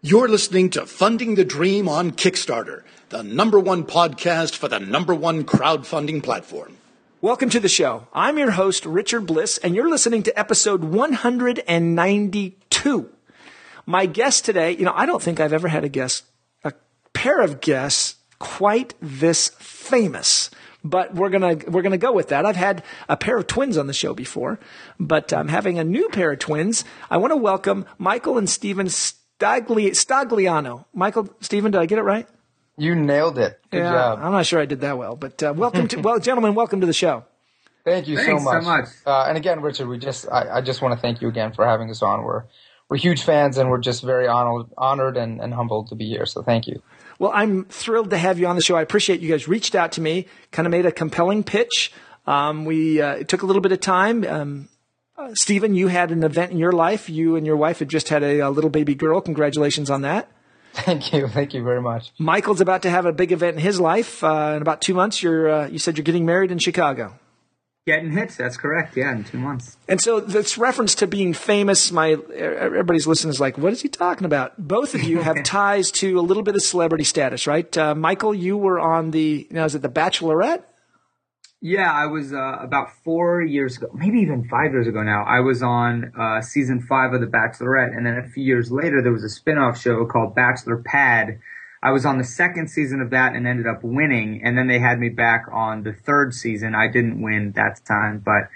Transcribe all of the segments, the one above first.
You're listening to Funding the Dream on Kickstarter, the number one podcast for the number one crowdfunding platform. Welcome to the show. I'm your host, Richard Bliss, and you're listening to episode 192. My guest today, you know, I don't think I've ever had a guest, a pair of guests quite this famous. But we're gonna we're gonna go with that. I've had a pair of twins on the show before, but I'm having a new pair of twins. I want to welcome Michael and Stephen Stagli- Stagliano. Michael, Stephen, did I get it right? You nailed it. Good yeah, job. I'm not sure I did that well, but uh, welcome to well, gentlemen, welcome to the show. Thank you so Thanks so much. much. Uh, and again, Richard, we just I, I just want to thank you again for having us on. We're we're huge fans, and we're just very honored honored and, and humbled to be here. So thank you. Well, I'm thrilled to have you on the show. I appreciate you guys reached out to me, kind of made a compelling pitch. Um, we uh, it took a little bit of time. Um, uh, Stephen, you had an event in your life. You and your wife had just had a, a little baby girl. Congratulations on that. Thank you. Thank you very much. Michael's about to have a big event in his life. Uh, in about two months, you're uh, you said you're getting married in Chicago. Getting hits, that's correct. Yeah, in two months. And so this reference to being famous, my everybody's listening is like, what is he talking about? Both of you have ties to a little bit of celebrity status, right? Uh, Michael, you were on the now is it the Bachelorette? Yeah, I was uh, about four years ago, maybe even five years ago now. I was on uh, season five of The Bachelorette, and then a few years later, there was a spin-off show called Bachelor Pad. I was on the second season of that and ended up winning, and then they had me back on the third season. I didn't win that time, but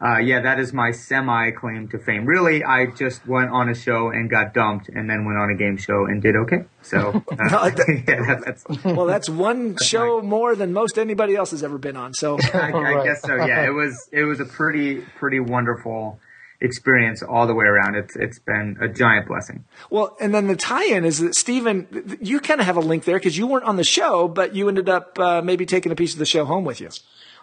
uh, yeah, that is my semi claim to fame. Really, I just went on a show and got dumped, and then went on a game show and did okay. So uh, yeah, that, that's Well, that's one show more than most anybody else has ever been on. So I, I guess so. Yeah, it was it was a pretty pretty wonderful experience all the way around. It's it's been a giant blessing. Well, and then the tie-in is that Stephen, you kind of have a link there because you weren't on the show, but you ended up uh, maybe taking a piece of the show home with you.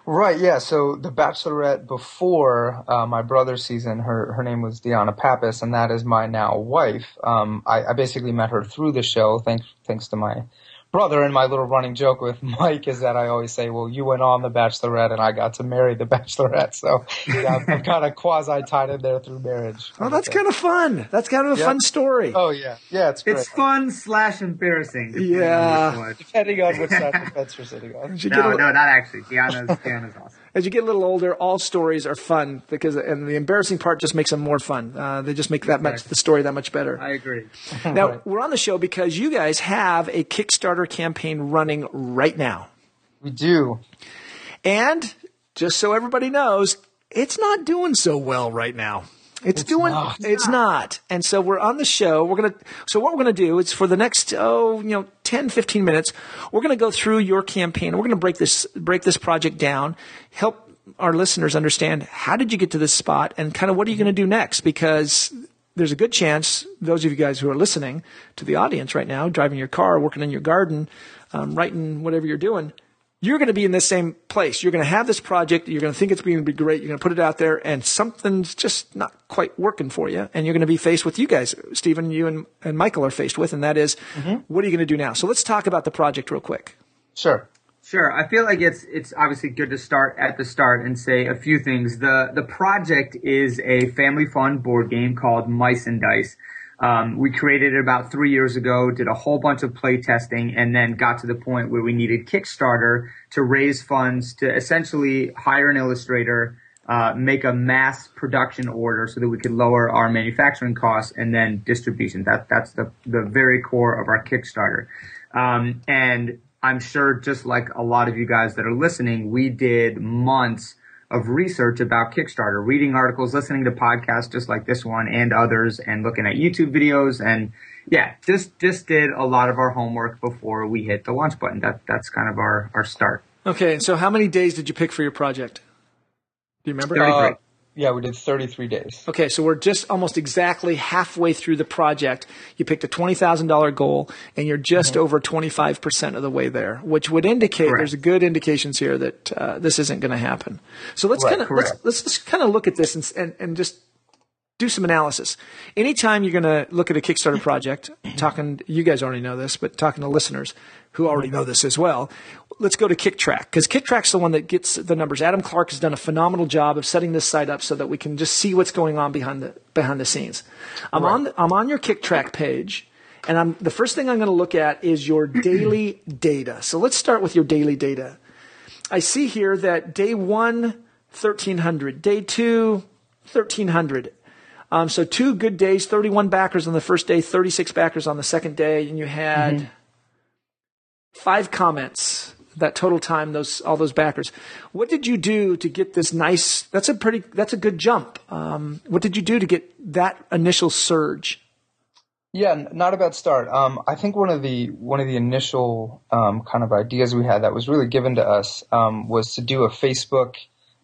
Right. Yeah. So the Bachelorette before uh, my brother's season, her her name was Deanna Pappas, and that is my now wife. Um, I, I basically met her through the show, thanks thanks to my brother. And my little running joke with Mike is that I always say, "Well, you went on the Bachelorette, and I got to marry the Bachelorette." So yeah, I'm, I'm kind of quasi tied in there through marriage. Oh, that's kind of fun. That's kind of a fun story. Oh yeah, yeah, it's great. It's fun slash embarrassing. depending Yeah. on. Depending on which side of the fence you're sitting on. As No, a, no, not actually. Deanna's Deanna's awesome. As you get a little older, all stories are fun because, and the embarrassing part just makes them more fun. Uh, they just make that much the story that much better. I agree. Now we're on the show because you guys have a Kickstarter campaign running right now, We do. and just so everybody knows, it's not doing so well right now. It's, doing, not. it's not. And so we're on the show. We're to, so what we're going to do is for the next, oh, you know, 10, 15 minutes, we're going to go through your campaign. We're going to break this, break this project down, help our listeners understand how did you get to this spot and kind of what are you going to do next? Because there's a good chance those of you guys who are listening to the audience right now, driving your car, working in your garden, um, writing whatever you're doing, you're going to be in this same place. You're going to have this project. You're going to think it's going to be great. You're going to put it out there, and something's just not quite working for you. And you're going to be faced with you guys, Stephen, you and, and Michael are faced with, and that is, mm-hmm. what are you going to do now? So let's talk about the project real quick. Sure. Sure. I feel like it's it's obviously good to start at the start and say a few things. The the project is a family fun board game called Mice and Dice. Um, we created it about three years ago, did a whole bunch of play testing, and then got to the point where we needed Kickstarter to raise funds to essentially hire an illustrator, uh, make a mass production order so that we could lower our manufacturing costs and then distribution. That that's the the very core of our Kickstarter. Um, and I'm sure just like a lot of you guys that are listening, we did months of research about Kickstarter, reading articles, listening to podcasts just like this one and others, and looking at YouTube videos. And yeah, just just did a lot of our homework before we hit the launch button. That that's kind of our our start. Okay, so how many days did you pick for your project? Do you remember? 33. Uh, yeah, we did 33 days. Okay, so we're just almost exactly halfway through the project. You picked a $20,000 goal and you're just over 25% of the way there, which would indicate Correct. there's good indications here that uh, this isn't going to happen. So let's Right, kind of let's, let's just kind of look at this and, and, and just do some analysis. Anytime you're going to look at a Kickstarter project, talking, you guys already know this, but talking to listeners who already know this as well, let's go to Kicktraq because Kicktraq's the one that gets the numbers. Adam Clark has done a phenomenal job of setting this site up so that we can just see what's going on behind the behind the scenes. I'm on the, I'm on your Kicktraq page, And I'm, the first thing I'm going to look at is your daily data. So let's start with your daily data. I see here that day one, 1300, day two, 1300. Um, so two good days, 31 backers on the first day, 36 backers on the second day, and you had mm-hmm. five comments that total time those all those backers. What did you do to get this nice? That's a pretty. That's a good jump. Um, what did you do to get that initial surge? Yeah, not a bad start. Um, I think one of the one of the initial um, kind of ideas we had that was really given to us um, was to do a Facebook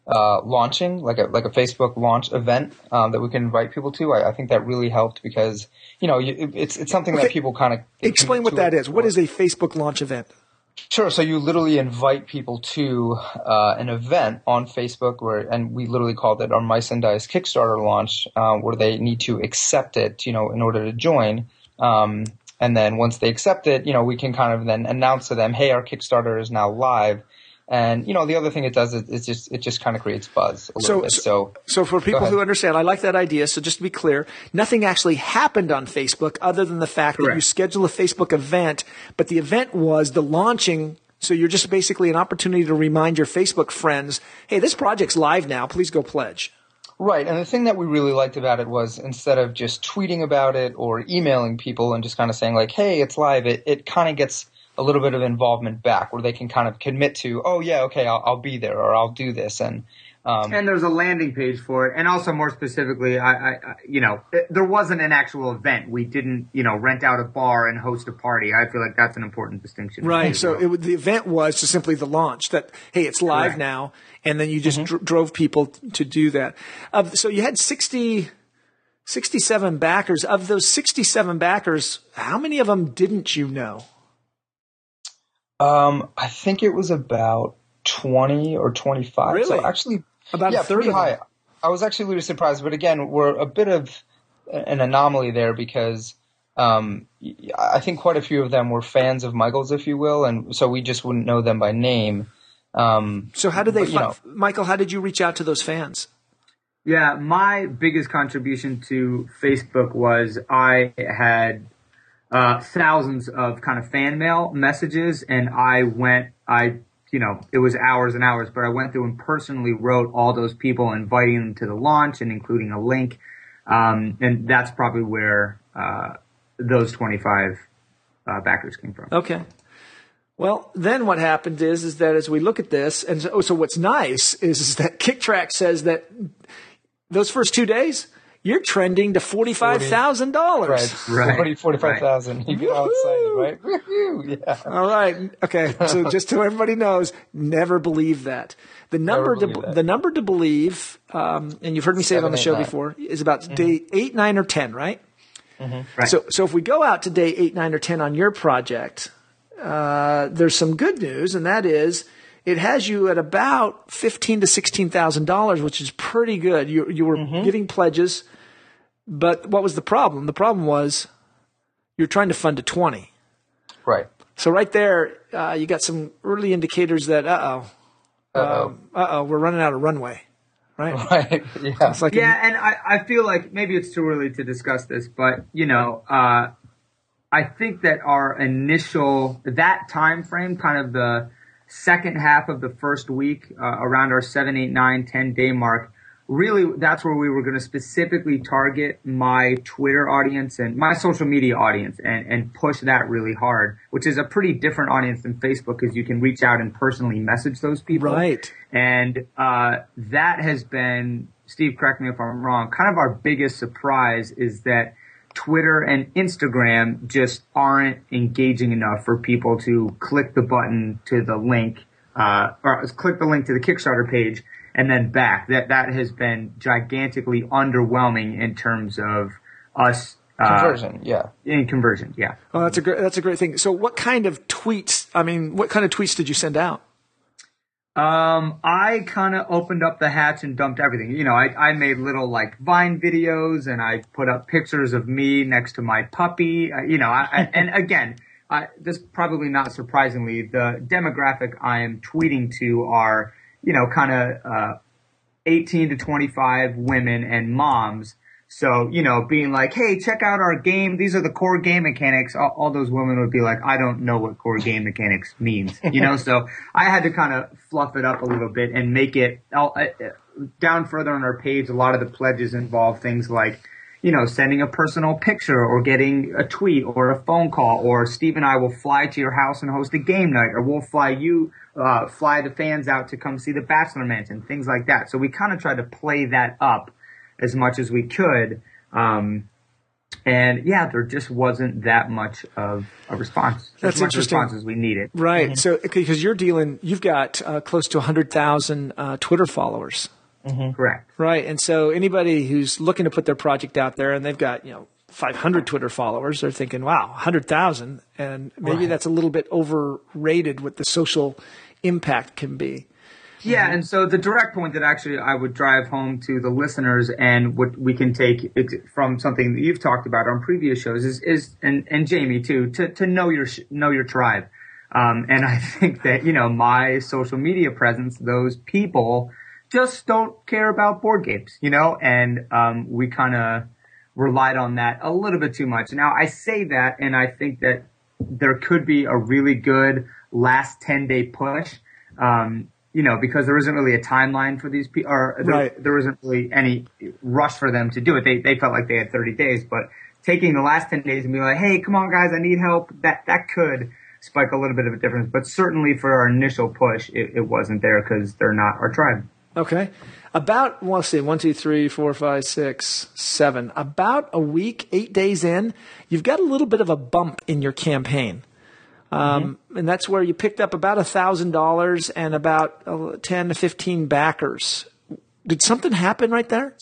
uh, launching, like a like a Facebook launch event um, that we can invite people to. I, I, think that really helped because you know you, it's it's something okay. that people kind of explain what that is. What is a Facebook launch event? Sure. So you literally invite people to uh, an event on Facebook where, and we literally called it our Mice and Dice Kickstarter launch, uh, where they need to accept it, you know, in order to join. Um, and then once they accept it, you know, we can kind of then announce to them, hey, our Kickstarter is now live. And you know, the other thing it does is it just it just kind of creates buzz a so, bit. So, so for people who understand, I like that idea. So just to be clear, nothing actually happened on Facebook other than the fact Correct. that you schedule a Facebook event, but the event was the launching so you're just basically an opportunity to remind your Facebook friends, hey, this project's live now. Please go pledge. Right. And the thing that we really liked about it was instead of just tweeting about it or emailing people and just kind of saying like, hey, it's live, it, it kind of gets a little bit of involvement back where they can kind of commit to, oh yeah, okay, I'll, I'll be there or I'll do this. And, um, and there's a landing page for it. And also more specifically, I, I, you know, it, there wasn't an actual event. We didn't, you know, rent out a bar and host a party. I feel like that's an important distinction. Right. So it, the event was just simply the launch that, hey, it's live Correct. now. And then you just mm-hmm. dr- drove people to do that. Uh, so you had 60, 67 backers. Of those 67 backers, how many of them didn't you know? Um, I think it was about 20 or 25. Really? So actually, about yeah, pretty high. I was actually really surprised, but again, we're a bit of an anomaly there because um, I think quite a few of them were fans of Michael's, if you will, and so we just wouldn't know them by name. Um, so how did they, but, fi- Michael? How did you reach out to those fans? Yeah, my biggest contribution to Facebook was I had uh, thousands of kind of fan mail messages, and I went, I, you know, it was hours and hours, but I went through and personally wrote all those people, inviting them to the launch and including a link, um, and that's probably where uh, those 25 uh, backers came from. Okay. Well, then what happened is, is that as we look at this, and so, so what's nice is, is that Kicktraq says that those first two days, you're trending to forty-five thousand dollars. Right, right. forty-five thousand. Right. You get all excited, right? yeah. All right. Okay. So just so everybody knows, never believe that. The number to that. the number to believe, um, and you've heard me say Seven, it on the show nine. before, is about mm-hmm. day eight, nine, or ten, right? Mm-hmm. Right. So so if we go out to day eight, nine, or ten on your project, uh, there's some good news, and that is it has you at about fifteen to sixteen thousand dollars, which is pretty good. You you were mm-hmm. giving pledges, but what was the problem? The problem was you're trying to fund a twenty. Right. So right there, uh, you got some early indicators that uh oh, uh oh, we're running out of runway. Right. Right. Yeah. Like yeah, a, and I, I feel like maybe it's too early to discuss this, but you know, uh, I think that our initial that time frame, kind of the second half of the first week, uh, around our seven, eight, nine, 10 day mark, really that's where we were going to specifically target my Twitter audience and my social media audience and, and push that really hard, which is a pretty different audience than Facebook because you can reach out and personally message those people. Right. And uh, that has been, Steve, correct me if I'm wrong, kind of our biggest surprise is that Twitter and Instagram just aren't engaging enough for people to click the button to the link, uh, or click the link to the Kickstarter page and then back. That that has been gigantically underwhelming in terms of us uh, conversion. Yeah, in conversion. Yeah. Well, that's a great that's a great thing. So, what kind of tweets? I mean, what kind of tweets did you send out? Um, I kind of opened up the hatch and dumped everything. You know, I, I made little like Vine videos and I put up pictures of me next to my puppy. Uh, you know, I, I, and again, I, this probably not surprisingly, the demographic I am tweeting to are, you know, kind of, uh, 18 to 25 women and moms. So, you know, being like, hey, check out our game. These are the core game mechanics. All, all those women would be like, I don't know what core game mechanics means, you know? so I had to kind of fluff it up a little bit and make it uh, down further on our page. A lot of the pledges involve things like, you know, sending a personal picture or getting a tweet or a phone call or Steve and I will fly to your house and host a game night or we'll fly you, uh, fly the fans out to come see the Bachelor Mansion, things like that. So we kind of tried to play that up as much as we could. Um, and yeah, there just wasn't that much of a response. That's as much interesting. response as we needed. Right. Mm-hmm. So, because you're dealing, you've got uh, close to 100,000 uh, Twitter followers. Mm-hmm. Correct. Right. And so anybody who's looking to put their project out there and they've got, you know, 500 Twitter followers, they're thinking, wow, 100,000. And maybe Right. that's a little bit overrated what the social impact can be. Yeah, and so the direct point that actually I would drive home to the listeners and what we can take from something that you've talked about on previous shows is, is and, and Jamie too, to, to know your, know your tribe. Um, and I think that, you know, my social media presence, those people just don't care about board games, you know, and, um, we kind of relied on that a little bit too much. Now I say that and I think that there could be a really good last 10 day push. Um, you know, because there isn't really a timeline for these people, or there, Right. there isn't really any rush for them to do it. They, they felt like they had 30 days, but taking the last 10 days and be like, hey, come on guys, I need help, that, that could spike a little bit of a difference. But certainly for our initial push, it, it wasn't there because they're not our tribe. Okay. About, well, let's see, one, two, three, four, five, six, seven. About a week, eight days in, you've got a little bit of a bump in your campaign. Um, And that's where you picked up about a thousand dollars and about uh, ten to fifteen backers. Did something happen right there?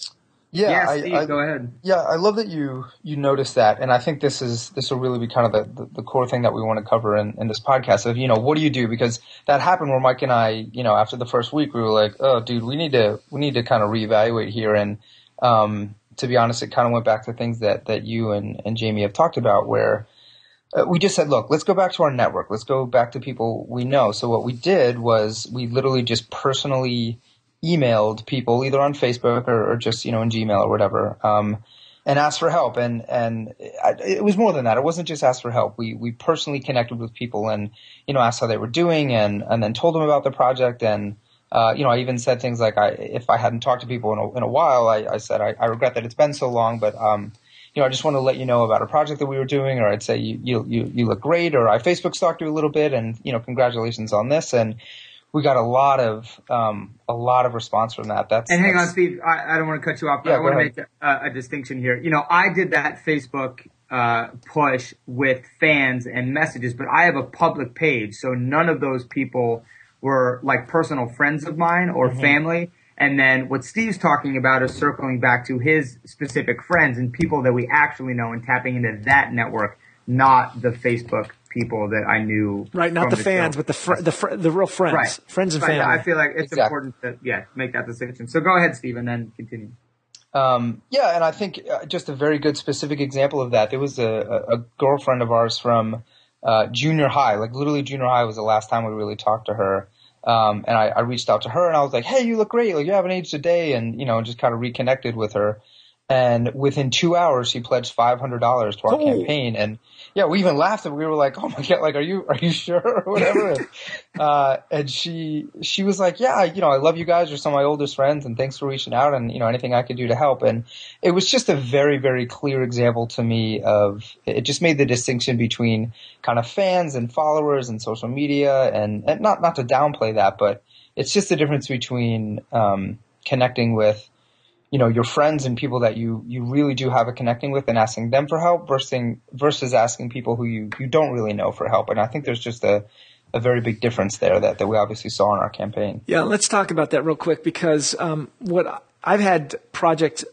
Yeah, Yeah, I, I- go ahead. Yeah, I love that you you noticed that, and I think this is this will really be kind of the, the, the core thing that we want to cover in, in this podcast. Of you know, what do you do? Because that happened where Mike and I, you know, after the first week, we were like, oh, dude, we need to we need to kind of reevaluate here. And um, to be honest, it kind of went back to things that that you and and Jamie have talked about, where uh, we just said, look, let's go back to our network. Let's go back to people we know. So what we did was we literally just personally emailed people either on Facebook or, or just you know in Gmail or whatever, um, and asked for help. And and I, it was more than that. It wasn't just asked for help. We we personally connected with people and you know asked how they were doing and and then told them about the project and. Uh, you know, I even said things like, "I if I hadn't talked to people in a, in a while, I, I said I, I regret that it's been so long, but um, you know, I just want to let you know about a project that we were doing, or I'd say you you you, you look great, or I Facebook stalked you a little bit, and you know, congratulations on this, and we got a lot of um, a lot of response from that. That's And hang on, Steve. I, I don't want to cut you off, but Yeah, I want to make a, a distinction here. You know, I did that Facebook uh, push with fans and messages, but I have a public page, so none of those people were like personal friends of mine or Mm-hmm. family. And then what Steve's talking about is circling back to his specific friends and people that we actually know and tapping into that network, not the Facebook people that I knew. Right, not from the show. fans, but the fr- the fr- the real friends, Right. friends and But family. I feel like it's Exactly. important to yeah make that distinction. So go ahead, Steve, and then continue. Um, yeah, and I think uh, just a very good specific example of that. There was a, a, a girlfriend of ours from uh, junior high, like literally junior high was the last time we really talked to her. Um, and I, I reached out to her and I was like, "Hey, you look great! Like you haven't aged a day," and you know, just kind of reconnected with her. And within two hours, she pledged five hundred dollars to our Oh. campaign. And yeah, we even laughed and we were like, "Oh my god! Like, are you are you sure or whatever?" uh, and she she was like, "Yeah, you know, I love you guys. You're some of my oldest friends, and thanks for reaching out. And you know, anything I could do to help." And it was just a very very clear example to me of it. Just made the distinction between kind of fans and followers and social media, and, and not not to downplay that, but it's just the difference between um, connecting with you know your friends and people that you you really do have a connecting with and asking them for help versus versus asking people who you you don't really know for help and i think there's just a a very big difference there that, that we obviously saw in our campaign Yeah, let's talk about that real quick because um, what I've had project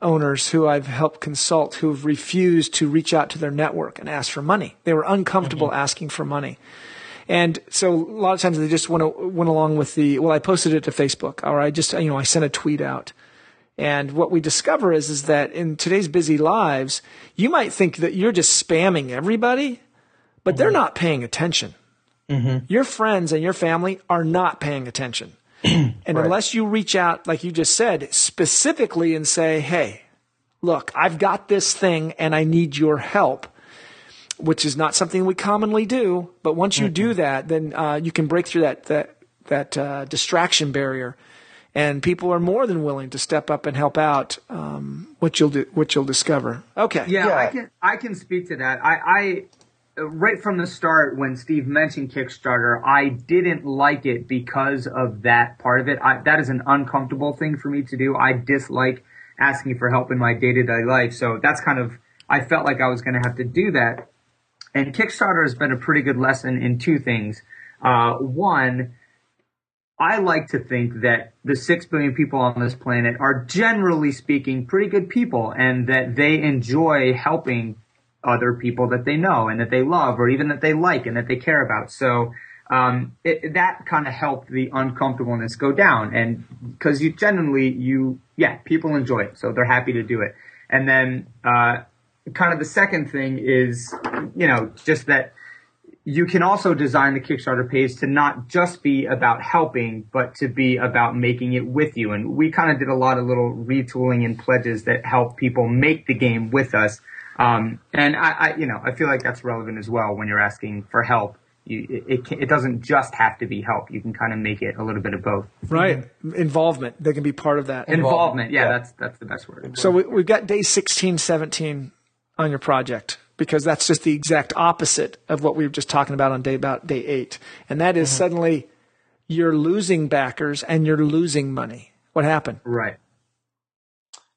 owners who I've helped consult who've refused to reach out to their network and ask for money. They were uncomfortable asking for money. And so a lot of times they just went, went along with the, well, I posted it to Facebook or I just, you know, I sent a tweet out. And what we discover is, is that in today's busy lives, you might think that you're just spamming everybody, but they're not paying attention. Your friends and your family are not paying attention. and unless you reach out, like you just said, specifically and say, hey, look, I've got this thing and I need your help, which is not something we commonly do. But once you do that, then uh, you can break through that that that uh, distraction barrier, and people are more than willing to step up and help out. Um, what you'll do, what you'll discover. Okay. Yeah, Yeah. I can I can speak to that. I, I right from the start when Steve mentioned Kickstarter, I didn't like it because of that part of it. I, that is an uncomfortable thing for me to do. I dislike asking for help in my day to day life. So that's kind of I felt like I was going to have to do that. And Kickstarter has been a pretty good lesson in two things. Uh, one, I like to think that the six billion people on this planet are generally speaking pretty good people and that they enjoy helping other people that they know and that they love or even that they like and that they care about. So, um, it, that kind of helped the uncomfortableness go down. And because you generally, you, yeah, people enjoy it. So they're happy to do it. And then, uh, kind of the second thing is, you know, just that you can also design the Kickstarter page to not just be about helping, but to be about making it with you. And we kind of did a lot of little retooling and pledges that help people make the game with us. Um, and I, I, you know, I feel like that's relevant as well when you're asking for help. You, it, it, can, it doesn't just have to be help. You can kind of make it a little bit of both. Right. Involvement. They can be part of that. Involvement. Yeah, Yeah. that's that's the best word. So we, we've got day 16, 17 on your project because that's just the exact opposite of what we were just talking about on day about day eight. And that is suddenly you're losing backers and you're losing money. What happened? Right.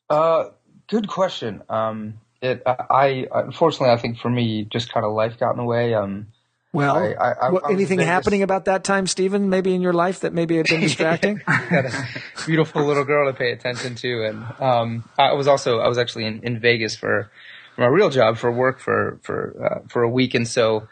Uh, good question. Um, it, I, I unfortunately, I think for me, just kind of life got in the way. Um, Well, I- I- I- I anything happening about that time, Stephen, maybe in your life that maybe had been distracting? got a beautiful little girl to pay attention to, and um, I was also I was actually in, in Vegas for, for my real job for work for for uh, for a week, and so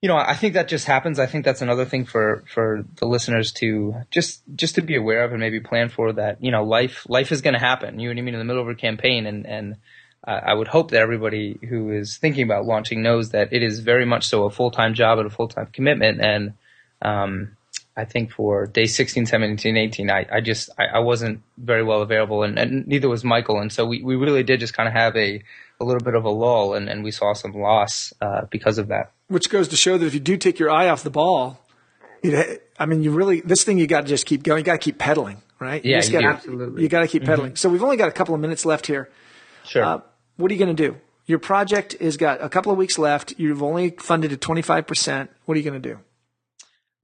you know I think that just happens. I think that's another thing for for the listeners to just just to be aware of and maybe plan for that. You know, life life is going to happen. You know what I mean in the middle of a campaign, and and uh, I would hope that everybody who is thinking about launching knows that it is very much so a full time job and a full time commitment, and um, I think for day 16, 17, 18, I, I just, I, I wasn't very well available and, and neither was Michael. And so we, we really did just kind of have a, a little bit of a lull and, and we saw some loss, uh, because of that. Which goes to show that if you do take your eye off the ball, it, I mean, you really, this thing you got to just keep going. You got to keep pedaling, right? Yeah, just you gotta- Absolutely. You got to keep pedaling. So we've only got a couple of minutes left here. Sure. Uh, what are you going to do? Your project has got a couple of weeks left. You've only funded at 25%. What are you going to do?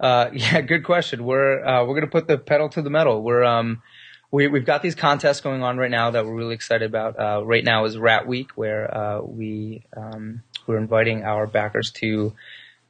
Uh, yeah, good question. We're uh, we're gonna put the pedal to the metal. We're um we we've got these contests going on right now that we're really excited about. Uh, right now is Rat Week, where uh, we um, we're inviting our backers to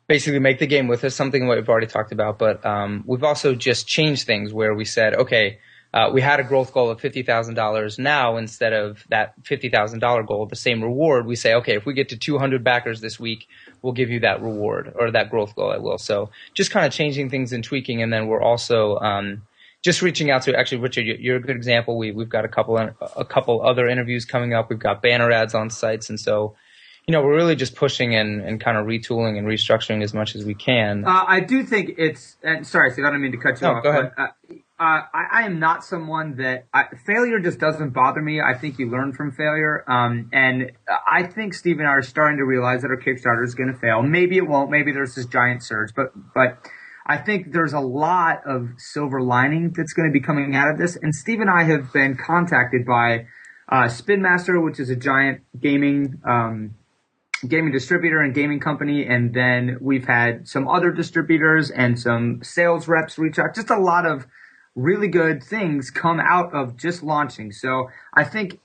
basically make the game with us. Something we've already talked about, but um, we've also just changed things where we said, okay. Uh, we had a growth goal of fifty thousand dollars. Now, instead of that fifty thousand dollar goal, the same reward, we say, okay, if we get to two hundred backers this week, we'll give you that reward or that growth goal. I will. So just kind of changing things and tweaking, and then we're also um, just reaching out to. Actually, Richard, you- you're a good example. We we've got a couple a couple other interviews coming up. We've got banner ads on sites, and so you know we're really just pushing and, and kind of retooling and restructuring as much as we can. Uh, I do think it's. And sorry, Steve, I don't mean to cut you No, off. go ahead. But, uh, uh, I, I am not someone that I, failure just doesn't bother me. I think you learn from failure, um, and I think Steve and I are starting to realize that our Kickstarter is going to fail. Maybe it won't. Maybe there's this giant surge, but but I think there's a lot of silver lining that's going to be coming out of this. And Steve and I have been contacted by uh, Spin Master, which is a giant gaming. Um, gaming distributor and gaming company. And then we've had some other distributors and some sales reps reach out. Just a lot of really good things come out of just launching. So I think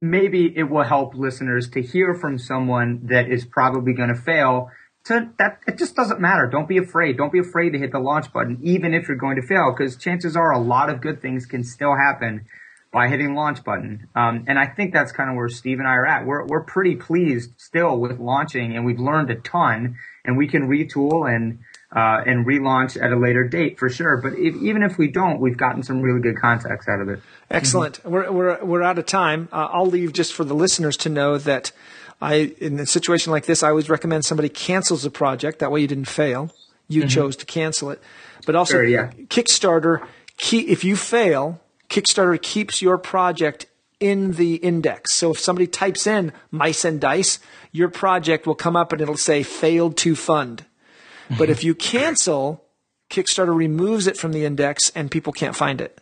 maybe it will help listeners to hear from someone that is probably going to fail. To that, it just doesn't matter. Don't be afraid. Don't be afraid to hit the launch button, even if you're going to fail, because chances are a lot of good things can still happen by hitting launch button. Um, and I think that's kind of where Steve and I are at. We're, we're pretty pleased still with launching and we've learned a ton and we can retool and, uh, and relaunch at a later date for sure. But if, even if we don't, we've gotten some really good contacts out of it. Excellent. We're, we're, we're out of time. Uh, I'll leave just for the listeners to know that I, in a situation like this, I always recommend somebody cancels a project. That way you didn't fail. You chose to cancel it. But also, Sure, yeah. Kickstarter, key, if you fail, Kickstarter keeps your project in the index. So if somebody types in mice and dice, your project will come up and it'll say failed to fund. But if you cancel, Kickstarter removes it from the index and people can't find it.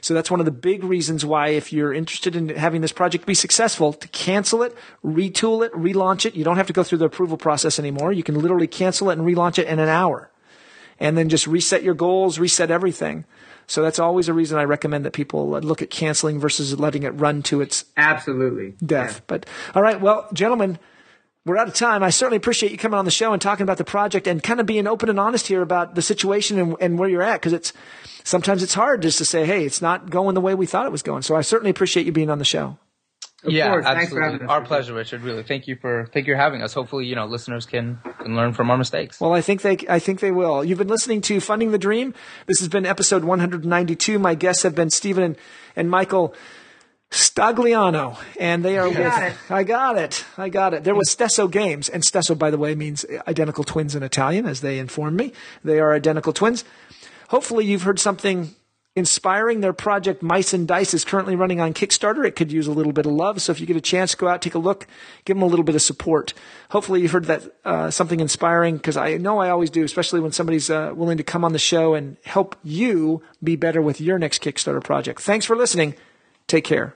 So that's one of the big reasons why if you're interested in having this project be successful, to cancel it, retool it, relaunch it. You don't have to go through the approval process anymore. You can literally cancel it and relaunch it in an hour. And then just reset your goals, reset everything. So that's always a reason I recommend that people look at canceling versus letting it run to its absolutely death. Yeah. But all right, well, gentlemen, we're out of time. I certainly appreciate you coming on the show and talking about the project and kind of being open and honest here about the situation and, and where you're at because it's sometimes it's hard just to say, hey, it's not going the way we thought it was going. So I certainly appreciate you being on the show. Of yeah, course. absolutely. Our pleasure, Richard. Really, thank you for thank you for having us. Hopefully, you know, listeners can can learn from our mistakes. Well, I think they I think they will. You've been listening to Funding the Dream. This has been episode 192. My guests have been Stephen and, and Michael. Stagliano, and they are with. It. I got it. I got it. There was Stesso Games, and Stesso, by the way, means identical twins in Italian, as they informed me. They are identical twins. Hopefully, you've heard something inspiring. Their project Mice and Dice is currently running on Kickstarter. It could use a little bit of love, so if you get a chance, go out, take a look, give them a little bit of support. Hopefully, you've heard that uh, something inspiring because I know I always do, especially when somebody's uh, willing to come on the show and help you be better with your next Kickstarter project. Thanks for listening. Take care.